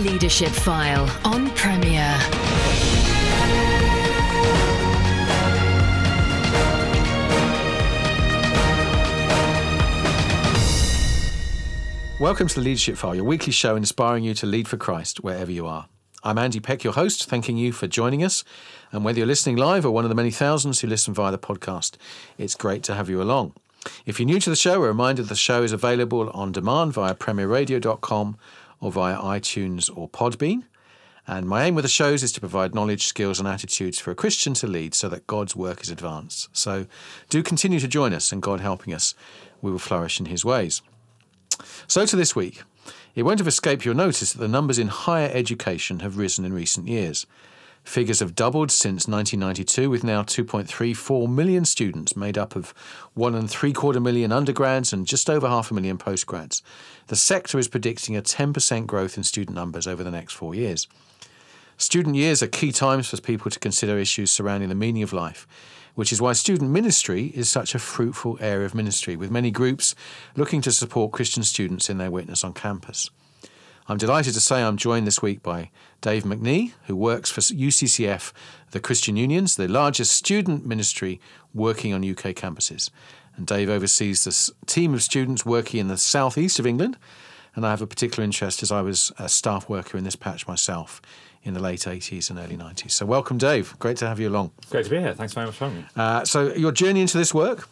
Leadership File on Premier. Welcome to the Leadership File, your weekly show inspiring you to lead for Christ wherever you are. I'm Andy Peck, your host, thanking you for joining us. And whether you're listening live or one of the many thousands who listen via the podcast, it's great to have you along. If you're new to the show, a reminder the show is available on demand via premierradio.com or via iTunes or Podbean. And my aim with the shows is to provide knowledge, skills, and attitudes for a Christian to lead so that God's work is advanced. So do continue to join us, and God helping us, we will flourish in His ways. So to this week. It won't have escaped your notice that the numbers in higher education have risen in recent years. Figures have doubled since 1992, with now 2.34 million students made up of one and three quarter million undergrads and just over half a million postgrads. The sector is predicting a 10% growth in student numbers over the next four years. Student years are key times for people to consider issues surrounding the meaning of life which is why student ministry is such a fruitful area of ministry, with many groups looking to support Christian students in their witness on campus. I'm delighted to say I'm joined this week by Dave McNee, who works for UCCF, the Christian Unions, the largest student ministry working on UK campuses. And Dave oversees this team of students working in the southeast of England. And I have a particular interest as I was a staff worker in this patch myself in the late 80s and early 90s. So, welcome, Dave. Great to have you along. Great to be here. Thanks very much for having me. Uh, so, your journey into this work?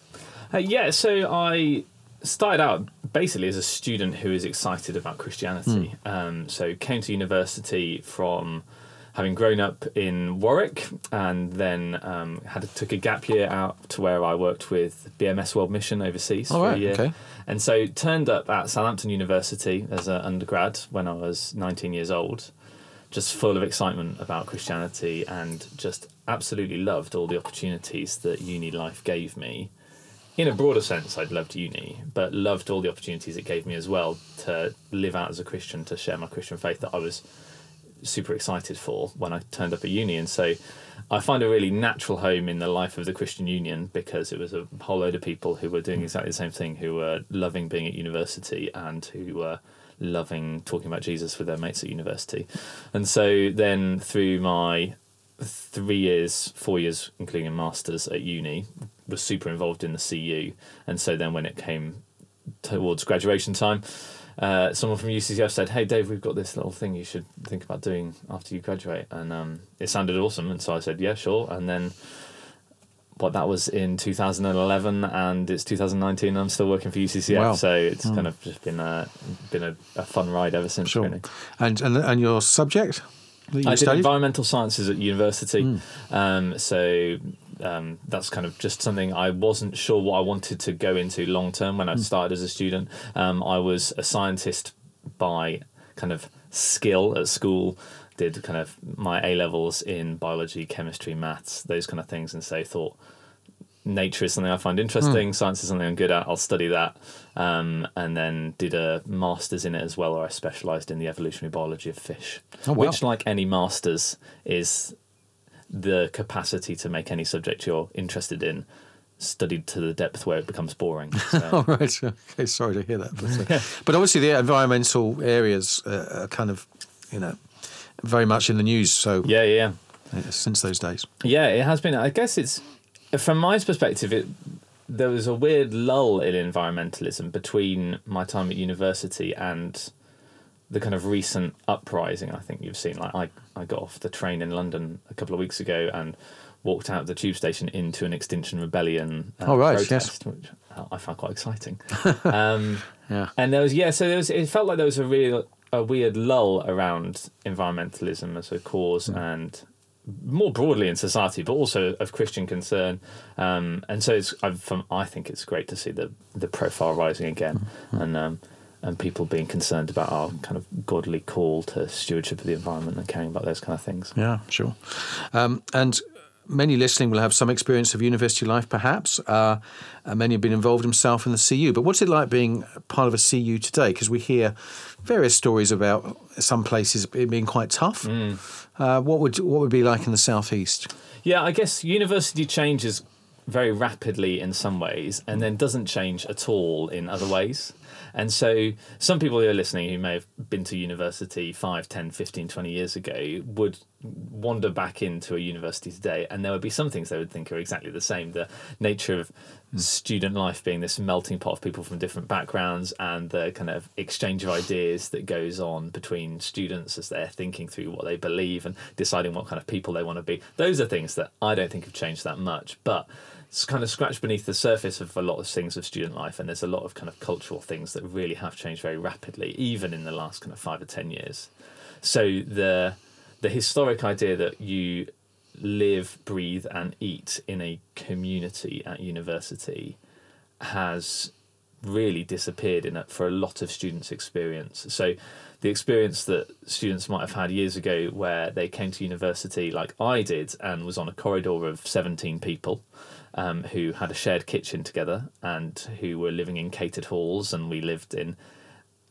Uh, yeah, so I started out basically as a student who is excited about Christianity. Mm. Um, so, came to university from having grown up in Warwick and then um, had took a gap year out to where I worked with BMS World Mission overseas for right, a year. Okay. And so turned up at Southampton University as an undergrad when I was 19 years old just full of excitement about Christianity and just absolutely loved all the opportunities that uni life gave me. In a broader sense, I'd loved uni, but loved all the opportunities it gave me as well to live out as a Christian, to share my Christian faith that I was super excited for when I turned up at uni. And so I find a really natural home in the life of the Christian Union because it was a whole load of people who were doing exactly the same thing, who were loving being at university and who were loving talking about Jesus with their mates at university. And so then through my three years, four years, including a master's at uni, was super involved in the CU. And so then when it came towards graduation time, uh, someone from UCCF said, "Hey Dave, we've got this little thing you should think about doing after you graduate," and um, it sounded awesome. And so I said, "Yeah, sure." And then but that was in 2011 and it's 2019 and I'm still working for UCCF wow. so it's mm. kind of just been a been a, a fun ride ever since sure. really. and, and and your subject I studied? did environmental sciences at university mm. um, so um, that's kind of just something I wasn't sure what I wanted to go into long term when I mm. started as a student um, I was a scientist by kind of skill at school did kind of my A levels in biology, chemistry, maths, those kind of things, and so thought nature is something I find interesting, mm. science is something I'm good at. I'll study that, um, and then did a masters in it as well, or I specialised in the evolutionary biology of fish, oh, wow. which, like any masters, is the capacity to make any subject you're interested in studied to the depth where it becomes boring. So. oh, right. Okay, sorry to hear that. But, uh, but obviously, the environmental areas uh, are kind of, you know, very much in the news. So yeah, yeah, since those days. Yeah, it has been. I guess it's from my perspective. It there was a weird lull in environmentalism between my time at university and the kind of recent uprising. I think you've seen. Like I, I got off the train in London a couple of weeks ago and walked out of the tube station into an Extinction Rebellion uh, oh, right, protest, yes. which I found quite exciting. um, yeah, and there was yeah, so there was. It felt like there was a real a weird lull around environmentalism as a cause mm. and more broadly in society, but also of Christian concern. Um, and so it's, from, I think it's great to see the, the profile rising again mm. and, um, and people being concerned about our kind of godly call to stewardship of the environment and caring about those kind of things. Yeah, sure. Um, and many listening will have some experience of university life, perhaps. Uh, many have been involved themselves in the CU. But what's it like being part of a CU today? Because we hear various stories about some places being quite tough. Mm. Uh, what would what would be like in the southeast? Yeah, I guess university changes very rapidly in some ways and then doesn't change at all in other ways. And so some people who are listening who may have been to university 5, 10, 15, 20 years ago would wander back into a university today and there would be some things they would think are exactly the same. The nature of hmm. student life being this melting pot of people from different backgrounds and the kind of exchange of ideas that goes on between students as they're thinking through what they believe and deciding what kind of people they want to be. Those are things that I don't think have changed that much. But it's kind of scratched beneath the surface of a lot of things of student life, and there's a lot of kind of cultural things that really have changed very rapidly, even in the last kind of five or ten years. So the the historic idea that you live, breathe, and eat in a community at university has really disappeared in for a lot of students' experience. So the experience that students might have had years ago where they came to university like I did and was on a corridor of 17 people um, who had a shared kitchen together and who were living in catered halls, and we lived in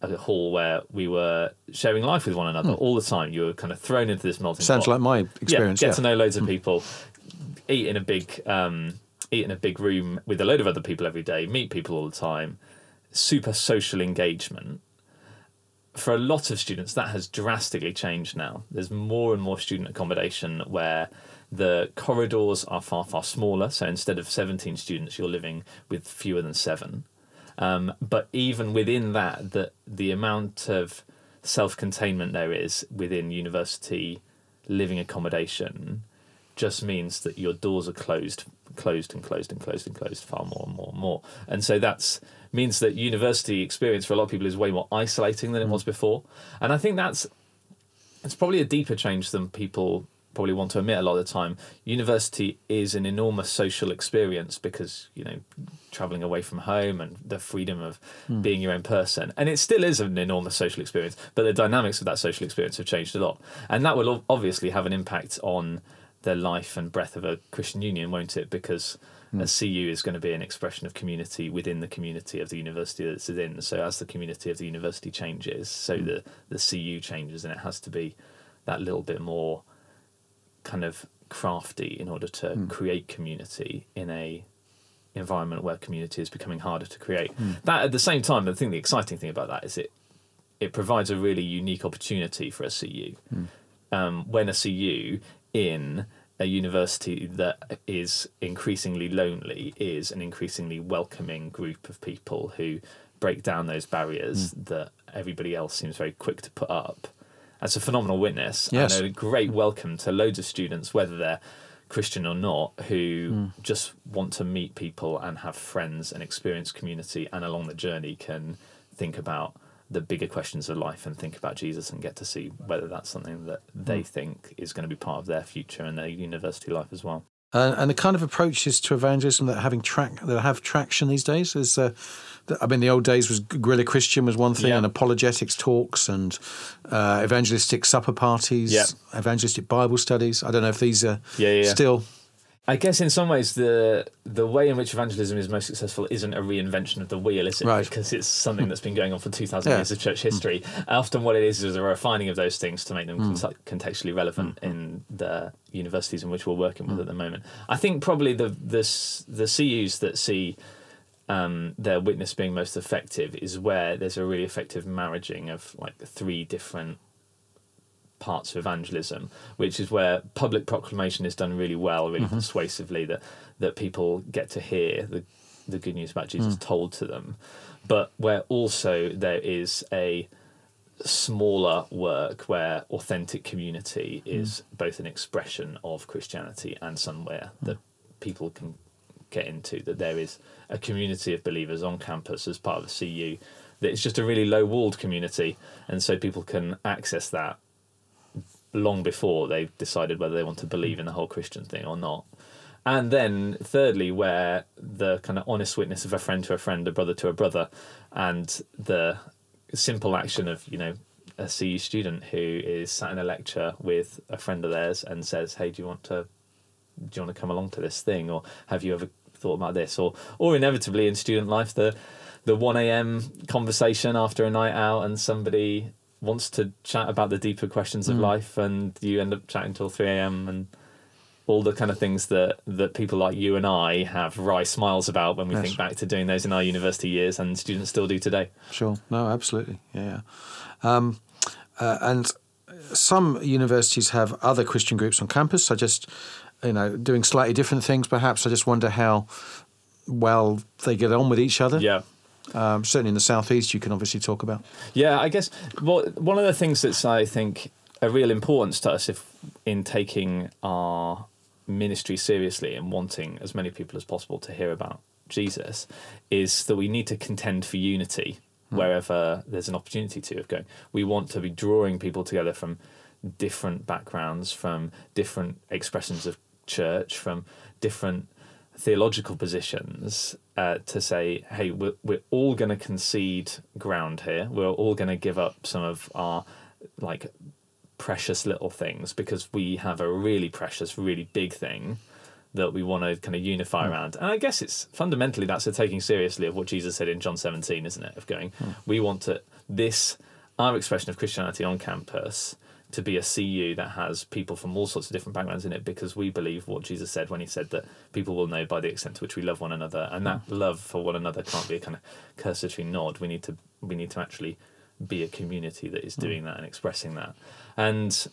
a hall where we were sharing life with one another all the time. You were kind of thrown into this melting Sounds pot. like my experience. Yeah, Yeah, get to know loads of people, eat in a big um, eat in a big room with a load of other people every day, meet people all the time, super social engagement. For a lot of students, that has drastically changed now. There's more and more student accommodation where the corridors are far, far smaller. So instead of 17 students, you're living with fewer than seven. Um, but even within that, the, the amount of self containment there is within university living accommodation just means that your doors are closed, closed and closed and closed and closed far more and more and more. And so that's means that university experience for a lot of people is way more isolating than it was before. And I think that's it's probably a deeper change than people probably want to admit a lot of the time. University is an enormous social experience because, you know, traveling away from home and the freedom of hmm. being your own person. And it still is an enormous social experience, but the dynamics of that social experience have changed a lot. And that will obviously have an impact on the life and breadth of a Christian union, won't it? Because hmm. a CU is going to be an expression of community within the community of the university that it's in. So as the community of the university changes, so hmm. the, the CU changes, and it has to be that little bit more kind of crafty in order to hmm. create community in a environment where community is becoming harder to create. Hmm. That at the same time, the thing, the exciting thing about that is it it provides a really unique opportunity for a CU. Hmm. Um, when a CU in a university that is increasingly lonely is an increasingly welcoming group of people who break down those barriers that everybody else seems very quick to put up. That's a phenomenal witness Yes. and a great welcome to loads of students, whether they're Christian or not, who hmm. just want to meet people and have friends and experience community, and along the journey can think about the bigger questions of life and think about Jesus and get to see whether that's something that hmm. they think is going to be part of their future and their university life as well. Uh, and the kind of approaches to evangelism that having track that have traction these days is, uh, I mean, the old days was guerrilla Christian was one thing, Yeah. and apologetics talks and uh, evangelistic supper parties, Yeah. evangelistic Bible studies. I don't know if these are yeah. still. I guess in some ways the the way in which evangelism is most successful isn't a reinvention of the wheel, is it? Right. Because it's something that's been going on for two thousand Yeah. years of church history. Often, what it is is a refining of those things to make them Mm. conte- contextually relevant in the universities in which we're working with at the moment. I think probably the the the CUs that see um, their witness being most effective is where there's a really effective marriaging of like three different parts of evangelism, which is where public proclamation is done really well, really mm-hmm. persuasively, that that people get to hear the the good news about Jesus mm. told to them, but where also there is a smaller work where authentic community mm. is both an expression of Christianity and somewhere mm. that people can get into that there is a community of believers on campus as part of a CU that it's just a really low walled community and so people can access that long before they've decided whether they want to hmm. believe in the whole Christian thing or not. And then, thirdly, where the kind of honest witness of a friend to a friend, a brother to a brother, and the simple action of, you know, a CU student who is sat in a lecture with a friend of theirs and says, Hey, do you want to do you want to come along to this thing? Or have you ever thought about this? Or or inevitably in student life the the one AM conversation after a night out and somebody wants to chat about the deeper questions of life and you end up chatting till three AM and all the kind of things that that people like you and I have wry smiles about when we Yes. think back to doing those in our university years, and students still do today. Sure. No, absolutely. Yeah. yeah. Um, uh, and some universities have other Christian groups on campus. I just, you know, doing slightly different things. Perhaps I just wonder how well they get on with each other. Yeah. Um, certainly in the southeast, you can obviously talk about. Yeah, I guess well, one of the things that's I think a real importance to us if in taking our ministry seriously and wanting as many people as possible to hear about Jesus is that we need to contend for unity wherever there's an opportunity to of going. We want to be drawing people together from different backgrounds, from different expressions of church, from different theological positions uh, to say, hey, we're, we're all going to concede ground here. We're all going to give up some of our like precious little things because we have a really precious, really big thing that we want to kind of unify around. And I guess it's fundamentally that's a taking seriously of what Jesus said in John 17, isn't it? Of going, we want to, this, our expression of Christianity on campus to be a CU that has people from all sorts of different backgrounds in it because we believe what Jesus said when he said that people will know by the extent to which we love one another. And that hmm. love for one another can't be a kind of cursory nod. We need to we need to actually be a community that is hmm. doing that and expressing that. And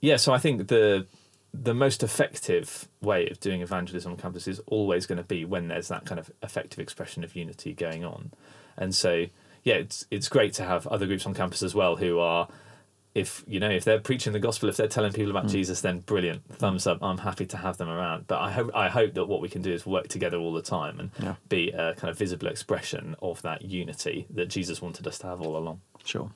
yeah so I think the the most effective way of doing evangelism on campus is always going to be when there's that kind of effective expression of unity going on. And so yeah it's it's great to have other groups on campus as well who are if you know if they're preaching the gospel if they're telling people about jesus then brilliant thumbs up i'm happy to have them around but i hope i hope that what we can do is work together all the time and Yeah. be a kind of visible expression of that unity that jesus wanted us to have all along Sure.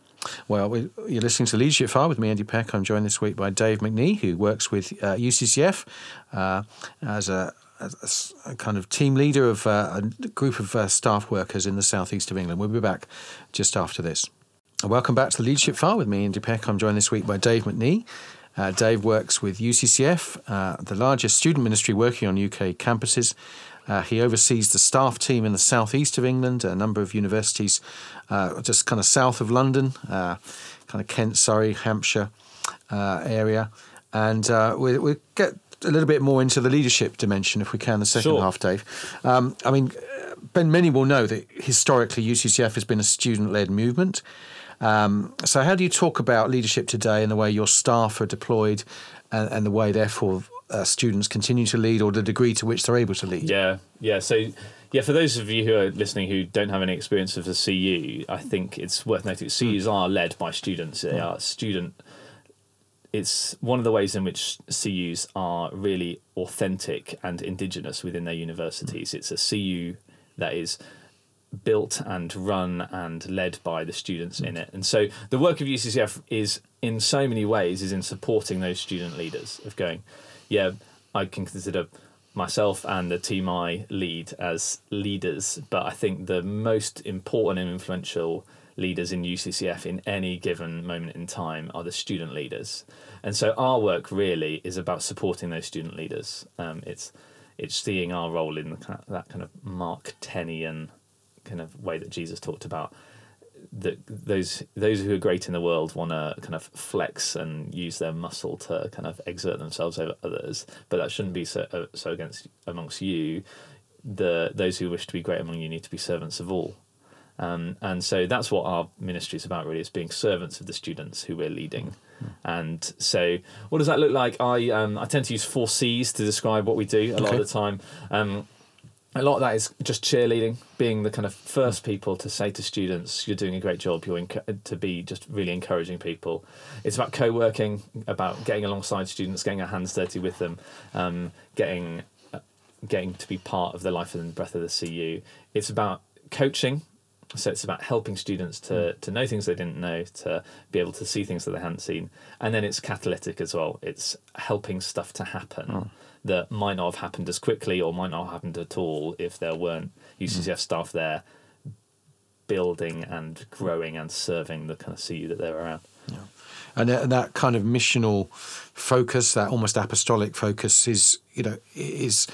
Well, you're listening to Leadership File with me, Andy Peck. I'm joined this week by Dave McNee, who works with uh, UCCF uh, as a, as a s- a kind of team leader of uh, a group of uh, staff workers in the southeast of England. We'll be back just after this. Welcome back to the Leadership File with me, Andy Peck. I'm joined this week by Dave McNee. Uh, Dave works with UCCF, uh, the largest student ministry working on UK campuses. Uh, he oversees the staff team in the southeast of England, a number of universities uh, just kind of south of London, uh, kind of Kent, Surrey, Hampshire uh, area. And uh, we, we get a little bit more into the leadership dimension if we can, the second Sure. half, Dave. Um, I mean, Ben, many will know that historically UCCF has been a student led movement. Um, so, how do you talk about leadership today and the way your staff are deployed and, and the way, therefore, uh, students continue to lead or the degree to which they're able to lead? Yeah, yeah. So, yeah, for those of you who are listening who don't have any experience of the CU, I think it's worth noting CUs are led by students. They are student. It's one of the ways in which CUs are really authentic and indigenous within their universities. It's a CU that is built and run and led by the students in it. And so the work of UCCF is in so many ways is in supporting those student leaders of going, yeah, I can consider myself and the team I lead as leaders, but I think the most important and influential leaders in UCCF in any given moment in time are the student leaders. And so our work really is about supporting those student leaders. Um, it's it's seeing our role in the, that kind of Mark Tenian kind of way that Jesus talked about that those those who are great in the world want to kind of flex and use their muscle to kind of exert themselves over others, but that shouldn't be so uh, so against amongst you. The those who wish to be great among you need to be servants of all, um, and so that's what our ministry is about. Really, is being servants of the students who we're leading. And so, what does that look like? I um, I tend to use four C's to describe what we do a lot Okay. of the time. Um, a lot of that is just cheerleading, being the kind of first people to say to students, "You're doing a great job." You're enc- to be just really encouraging people. It's about co-working, about getting alongside students, getting our hands dirty with them, um, getting uh, getting to be part of the life and breath of the CU. It's about coaching. So it's about helping students to, to know things they didn't know, to be able to see things that they hadn't seen. And then it's catalytic as well. It's helping stuff to happen that might not have happened as quickly or might not have happened at all if there weren't UCCF staff there building and growing and serving the kind of CU that they're around. and that, kind of missional focus, that almost apostolic focus, is you know is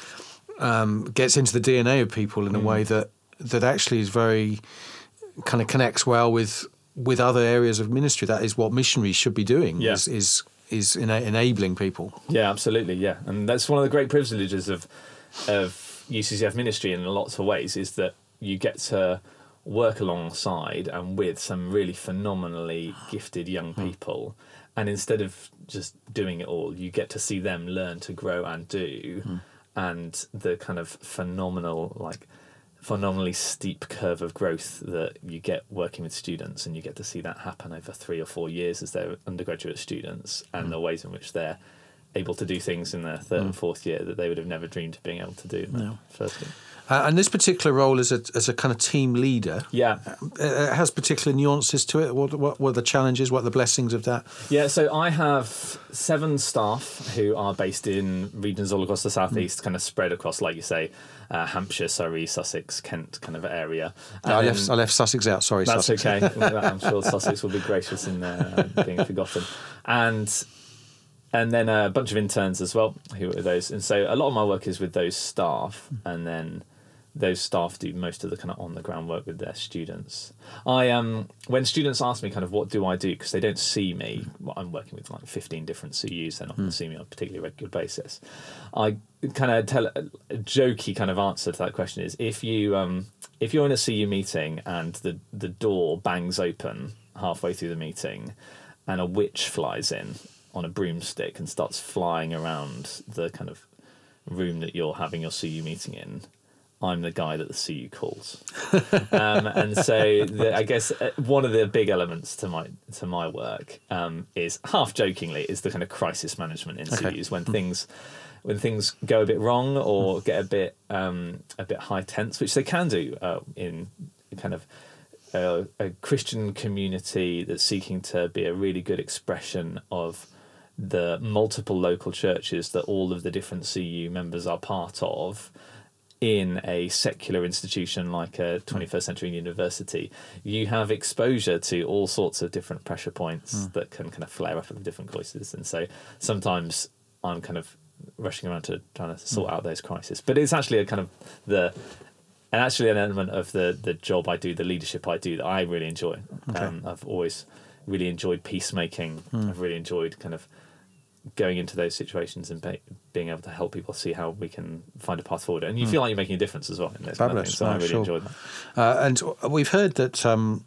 um, gets into the DNA of people in a way that that actually is very kind of connects well with with other areas of ministry. That is what missionaries should be doing. Yeah. Is, is is ena- enabling people. Yeah, absolutely. Yeah, and that's one of the great privileges of of UCCF ministry in lots of ways is that you get to work alongside and with some really phenomenally gifted young hmm. people, and instead of just doing it all, you get to see them learn to grow and do, hmm. and the kind of phenomenal like phenomenally steep curve of growth that you get working with students and you get to see that happen over three or four years as they're undergraduate students and mm. the ways in which they're able to do things in their third and fourth year that they would have never dreamed of being able to do their first year. Uh, and this particular role as a as a kind of team leader Yeah. uh, has particular nuances to it. What, what are the challenges? What are the blessings of that? Yeah, so I have seven staff who are based in regions all across the southeast, kind of spread across, like you say, uh, Hampshire, Surrey, Sussex, Kent kind of area. I left I left Sussex out. Sorry, That's Sussex. okay. I'm sure Sussex will be gracious in uh, being forgotten. And and then a bunch of interns as well who are those. And so a lot of my work is with those staff and then those staff do most of the kind of on the ground work with their students. I um when students ask me kind of what do i do because they don't see me well, i'm working with like 15 different cus they're not going to see me on a particularly regular basis. I kind of tell a jokey kind of answer to that question is if you um if you're in a cu meeting and the the door bangs open halfway through the meeting and a witch flies in on a broomstick and starts flying around the kind of room that you're having your CU meeting in, I'm the guy that the CU calls. um, and so the, I guess uh, one of the big elements to my to my work um, is half jokingly is the kind of crisis management in Okay. CUs when things when things go a bit wrong or get a bit um, a bit high tense, which they can do uh, in kind of a, a Christian community that's seeking to be a really good expression of the multiple local churches that all of the different CU members are part of in a secular institution like a hmm. 21st century university, you have exposure to all sorts of different pressure points hmm. that can kind of flare up at different voices. And so sometimes I'm kind of rushing around to trying to sort hmm. out those crises. But it's actually a kind of the and actually an element of the the job I do, the leadership I do that I really enjoy. Um, I've always really enjoyed peacemaking. I've really enjoyed kind of going into those situations and be, being able to help people see how we can find a path forward. And you feel like you're making a difference as well in those Fabulous. things. So I Oh, really sure. enjoyed that. Uh, and we've heard that um,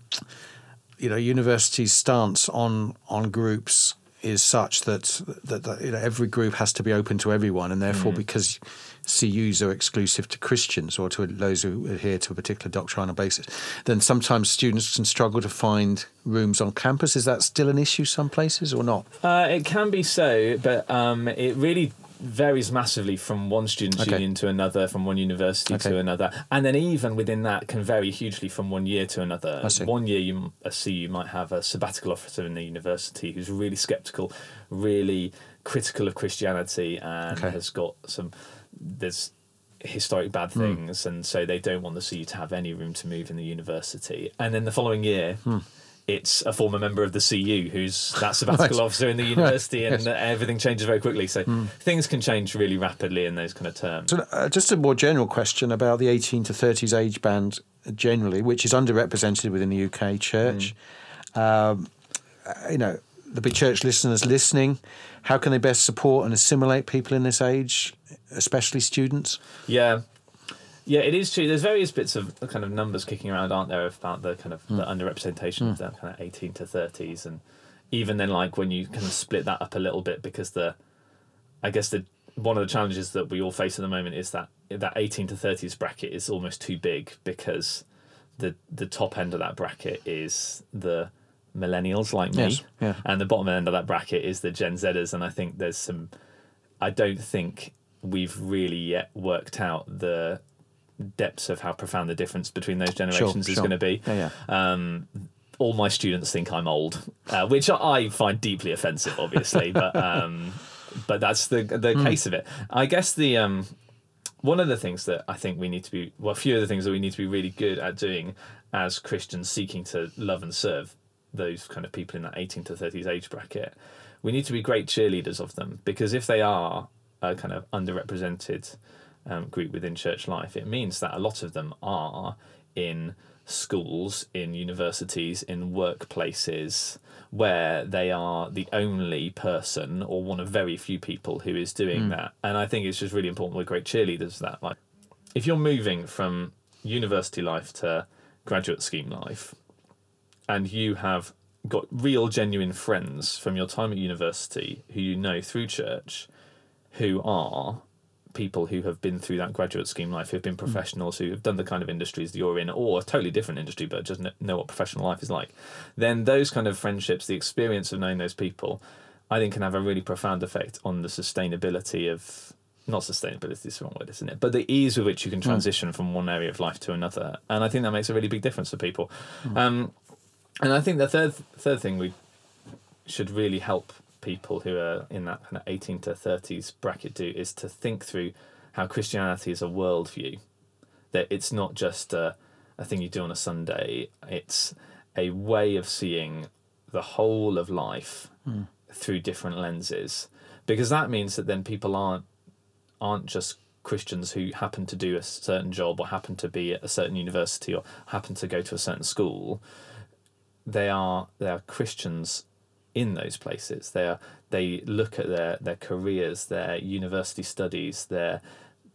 you know universities' stance on on groups is such that, that, that you know every group has to be open to everyone, and therefore because CUs are exclusive to Christians or to those who adhere to a particular doctrinal basis, then sometimes students can struggle to find rooms on campus. Is that still an issue some places or not? Uh, it can be so, but um, it really varies massively from one student Okay. union to another, from one university Okay. to another, and then even within that can vary hugely from one year to another. See. One year, you a CU might have a sabbatical officer in the university who's really skeptical, really critical of Christianity, and Okay. has got some. There's historic bad Hmm. things, and so they don't want the CU to have any room to move in the university. And then the following year, Hmm. It's a former member of the CU who's that sabbatical Right. officer in the university, and yes. Hmm. everything changes very quickly. So things can change really rapidly in those kind of terms. So, uh, just a more general question about the 18 to 30s age band generally, which is underrepresented within the UK church. Um, uh, you know, the big church listeners listening, how can they best support and assimilate people in this age, especially students? Yeah. Yeah, it is true. There's various bits of kind of numbers kicking around, aren't there, about the kind of the hmm. underrepresentation of hmm. the kind of 18 to 30s, and even then, like when you kind of split that up a little bit, because the, I guess the one of the challenges that we all face at the moment is that that 18 to 30s bracket is almost too big because the the top end of that bracket is the millennials like me, Yes, yeah. and the bottom end of that bracket is the Gen Zers, and I think there's some. I don't think we've really yet worked out the depths of how profound the difference between those generations is sure. going to be. Yeah, yeah. Um, all my students think I'm old, uh, which I find deeply offensive, obviously, but um, but that's the the case of it. I guess the um, one of the things that I think we need to be well, a few of the things that we need to be really good at doing as Christians seeking to love and serve those kind of people in that 18 to 30s age bracket, we need to be great cheerleaders of them because if they are a kind of underrepresented um, group within church life, it means that a lot of them are in schools, in universities, in workplaces where they are the only person or one of very few people who is doing that. And I think it's just really important. We're great cheerleaders that. Like, if you're moving from university life to graduate scheme life, and you have got real, genuine friends from your time at university who you know through church, who are people who have been through that graduate scheme life, who've been hmm. professionals, who have done the kind of industries that you're in, or a totally different industry, but just know what professional life is like, then those kind of friendships, the experience of knowing those people, I think can have a really profound effect on the sustainability of not sustainability is the wrong word, isn't it? But the ease with which you can hmm. transition from one area of life to another, and I think that makes a really big difference for people. Hmm. Um, and I think the third third thing we should really help people who are in that kind of 18 to 30s bracket do is to think through how Christianity is a worldview. That it's not just a, a thing you do on a Sunday, it's a way of seeing the whole of life hmm. through different lenses. Because that means that then people aren't aren't just Christians who happen to do a certain job or happen to be at a certain university or happen to go to a certain school. They are they are Christians in those places. They are they look at their their careers, their university studies, their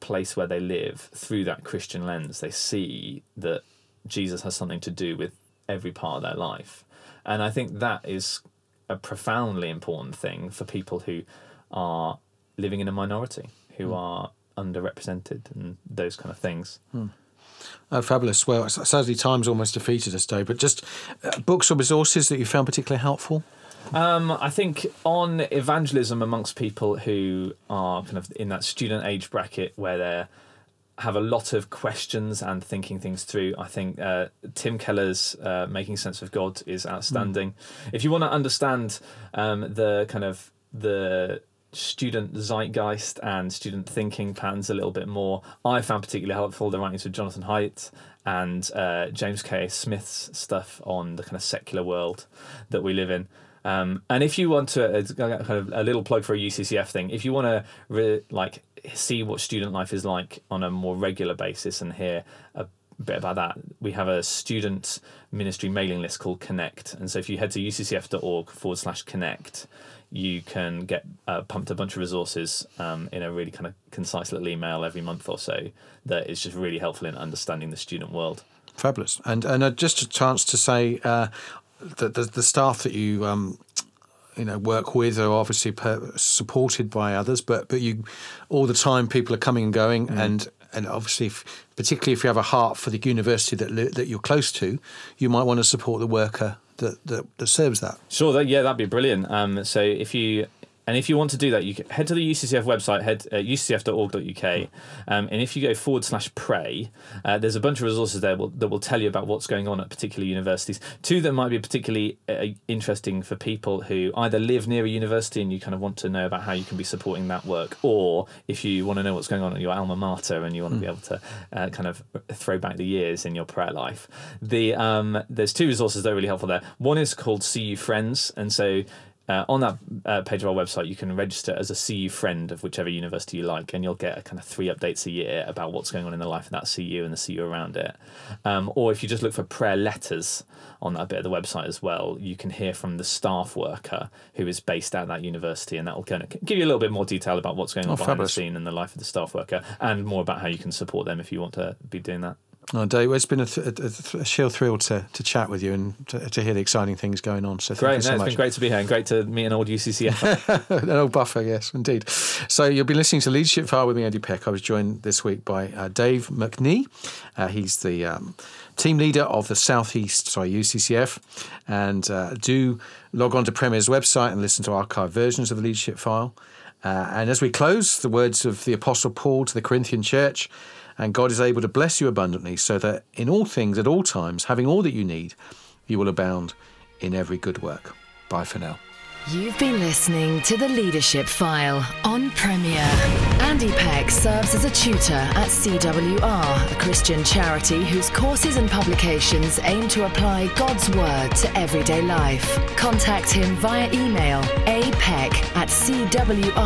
place where they live through that Christian lens. They see that Jesus has something to do with every part of their life. And I think that is a profoundly important thing for people who are living in a minority, who are underrepresented and those kind of things. Oh, fabulous. Well, sadly, time's almost defeated us, Dave, but just uh, books or resources that you found particularly helpful? Um, I think on evangelism amongst people who are kind of in that student age bracket where they have a lot of questions and thinking things through. I think uh, Tim Keller's uh, "Making Sense of God" is outstanding. If you want to understand um, the kind of the student zeitgeist and student thinking patterns a little bit more, I found particularly helpful the writings of Jonathan Haidt and uh, James K. Smith's stuff on the kind of secular world that we live in. Um, and if you want to, it's kind of a little plug for a UCCF thing. If you want to re- like see what student life is like on a more regular basis and hear a bit about that, we have a student ministry mailing list called Connect. And so if you head to uccf.org forward slash connect, you can get uh, pumped a bunch of resources um, in a really kind of concise little email every month or so that is just really helpful in understanding the student world. Fabulous. And and uh, just a chance to say uh, that the, the staff that you um, you know work with are obviously per, supported by others, but but you all the time people are coming and going, and and obviously if, particularly if you have a heart for the university that that you're close to, you might want to support the worker that that, that serves that. Sure, that, yeah, that'd be brilliant. Um, so if you and if you want to do that, you can head to the UCCF website, head uh, uccf.org.uk, um, and if you go forward slash pray, uh, there's a bunch of resources there will, that will tell you about what's going on at particular universities. Two that might be particularly uh, interesting for people who either live near a university and you kind of want to know about how you can be supporting that work, or if you want to know what's going on at your alma mater and you want to be able to uh, kind of throw back the years in your prayer life. The um, there's two resources that are really helpful there. One is called CU Friends, and so uh, on that uh, page of our website, you can register as a CU friend of whichever university you like, and you'll get a kind of three updates a year about what's going on in the life of that CU and the CU around it. Um, or if you just look for prayer letters on that bit of the website as well, you can hear from the staff worker who is based at that university, and that will kind of give you a little bit more detail about what's going on Oh, behind fabulous. the scene in the life of the staff worker, and more about how you can support them if you want to be doing that. Oh, Dave, it's been a, th- a, th- a sheer thrill to, to chat with you and to, to hear the exciting things going on. So thank Great, you so no, it's much. been great to be here and great to meet an old UCCF. An old buffer, yes, indeed. So you'll be listening to Leadership File with me, Andy Peck. I was joined this week by uh, Dave McNee. Uh, he's the um, team leader of the Southeast, sorry, UCCF. And uh, do log on to Premier's website and listen to archived versions of the Leadership File. Uh, and as we close, the words of the Apostle Paul to the Corinthian church, and God is able to bless you abundantly, so that in all things, at all times, having all that you need, you will abound in every good work. Bye for now. You've been listening to the Leadership File on Premier. Andy Peck serves as a tutor at CWR, a Christian charity whose courses and publications aim to apply God's Word to everyday life. Contact him via email apeck at cwr.org.uk.